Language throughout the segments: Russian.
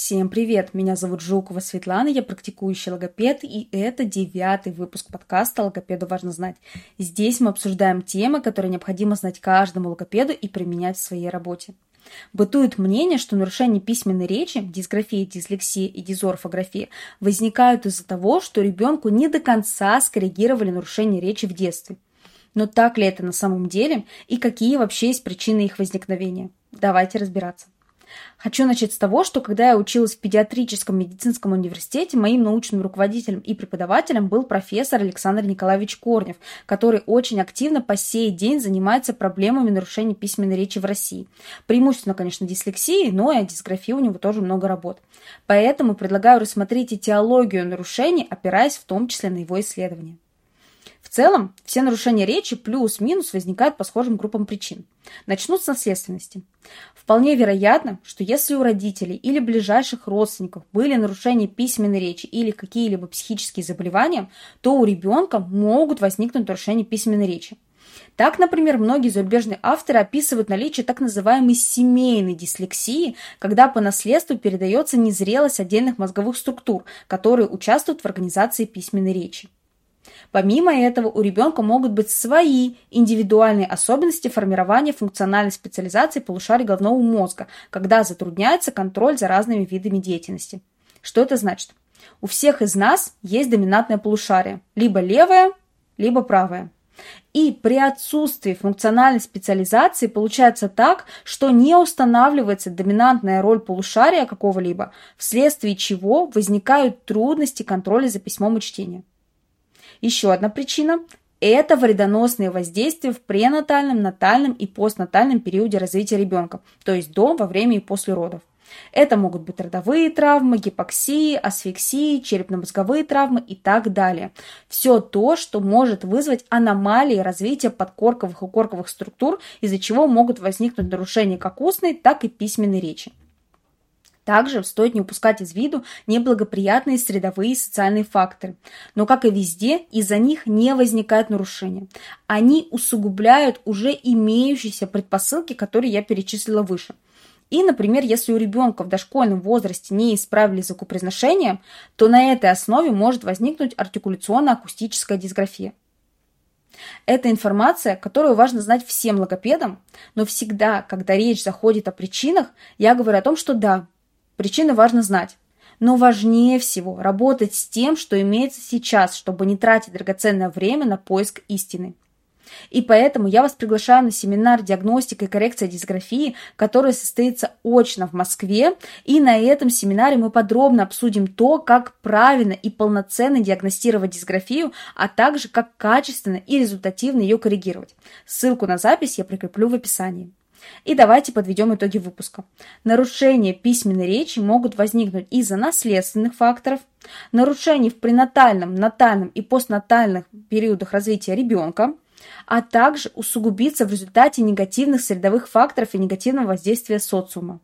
Всем привет! Меня зовут Жукова Светлана, я практикующий логопед, и это девятый выпуск подкаста «Логопеду важно знать». Здесь мы обсуждаем темы, которые необходимо знать каждому логопеду и применять в своей работе. Бытует мнение, что нарушения письменной речи, дисграфия, дислексия и дизорфография возникают из-за того, что ребенку не до конца скоррегировали нарушение речи в детстве. Но так ли это на самом деле и какие вообще есть причины их возникновения? Давайте разбираться. Хочу начать с того, что когда я училась в педиатрическом медицинском университете, моим научным руководителем и преподавателем был профессор Александр Николаевич Корнев, который очень активно по сей день занимается проблемами нарушений письменной речи в России. Преимущественно, конечно, дислексией, но и о дисграфии у него тоже много работ. Поэтому предлагаю рассмотреть этиологию нарушений, опираясь в том числе на его исследования. В целом, все нарушения речи плюс-минус возникают по схожим группам причин. Начнут с наследственности. Вполне вероятно, что если у родителей или ближайших родственников были нарушения письменной речи или какие-либо психические заболевания, то у ребенка могут возникнуть нарушения письменной речи. Так, например, многие зарубежные авторы описывают наличие так называемой семейной дислексии, когда по наследству передается незрелость отдельных мозговых структур, которые участвуют в организации письменной речи. Помимо этого, у ребенка могут быть свои индивидуальные особенности формирования функциональной специализации полушарий головного мозга, когда затрудняется контроль за разными видами деятельности. Что это значит? У всех из нас есть доминантное полушарие, либо левое, либо правое. И при отсутствии функциональной специализации получается так, что не устанавливается доминантная роль полушария какого-либо, вследствие чего возникают трудности контроля за письмом и чтением. Еще одна причина – это вредоносные воздействия в пренатальном, натальном и постнатальном периоде развития ребенка, то есть до, во время и после родов. Это могут быть родовые травмы, гипоксии, асфиксии, черепно-мозговые травмы и так далее. Все то, что может вызвать аномалии развития подкорковых и корковых структур, из-за чего могут возникнуть нарушения как устной, так и письменной речи. Также стоит не упускать из виду неблагоприятные средовые и социальные факторы. Но, как и везде, из-за них не возникает нарушения. Они усугубляют уже имеющиеся предпосылки, которые я перечислила выше. И, например, если у ребенка в дошкольном возрасте не исправили звукопроизношение, то на этой основе может возникнуть артикуляционно-акустическая дисграфия. Это информация, которую важно знать всем логопедам, но всегда, когда речь заходит о причинах, я говорю о том, что да, Причины важно знать. Но важнее всего работать с тем, что имеется сейчас, чтобы не тратить драгоценное время на поиск истины. И поэтому я вас приглашаю на семинар «Диагностика и коррекция дисграфии», который состоится очно в Москве. И на этом семинаре мы подробно обсудим то, как правильно и полноценно диагностировать дисграфию, а также как качественно и результативно ее коррегировать. Ссылку на запись я прикреплю в описании. И давайте подведем итоги выпуска. Нарушения письменной речи могут возникнуть из-за наследственных факторов, нарушений в пренатальном, натальном и постнатальных периодах развития ребенка, а также усугубиться в результате негативных средовых факторов и негативного воздействия социума.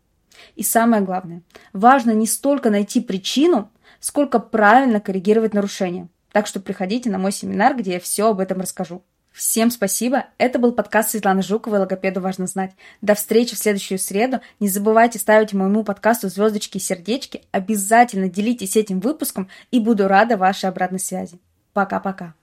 И самое главное, важно не столько найти причину, сколько правильно коррегировать нарушения. Так что приходите на мой семинар, где я все об этом расскажу. Всем спасибо. Это был подкаст Светланы Жуковой «Логопеду важно знать». До встречи в следующую среду. Не забывайте ставить моему подкасту звездочки и сердечки. Обязательно делитесь этим выпуском и буду рада вашей обратной связи. Пока-пока.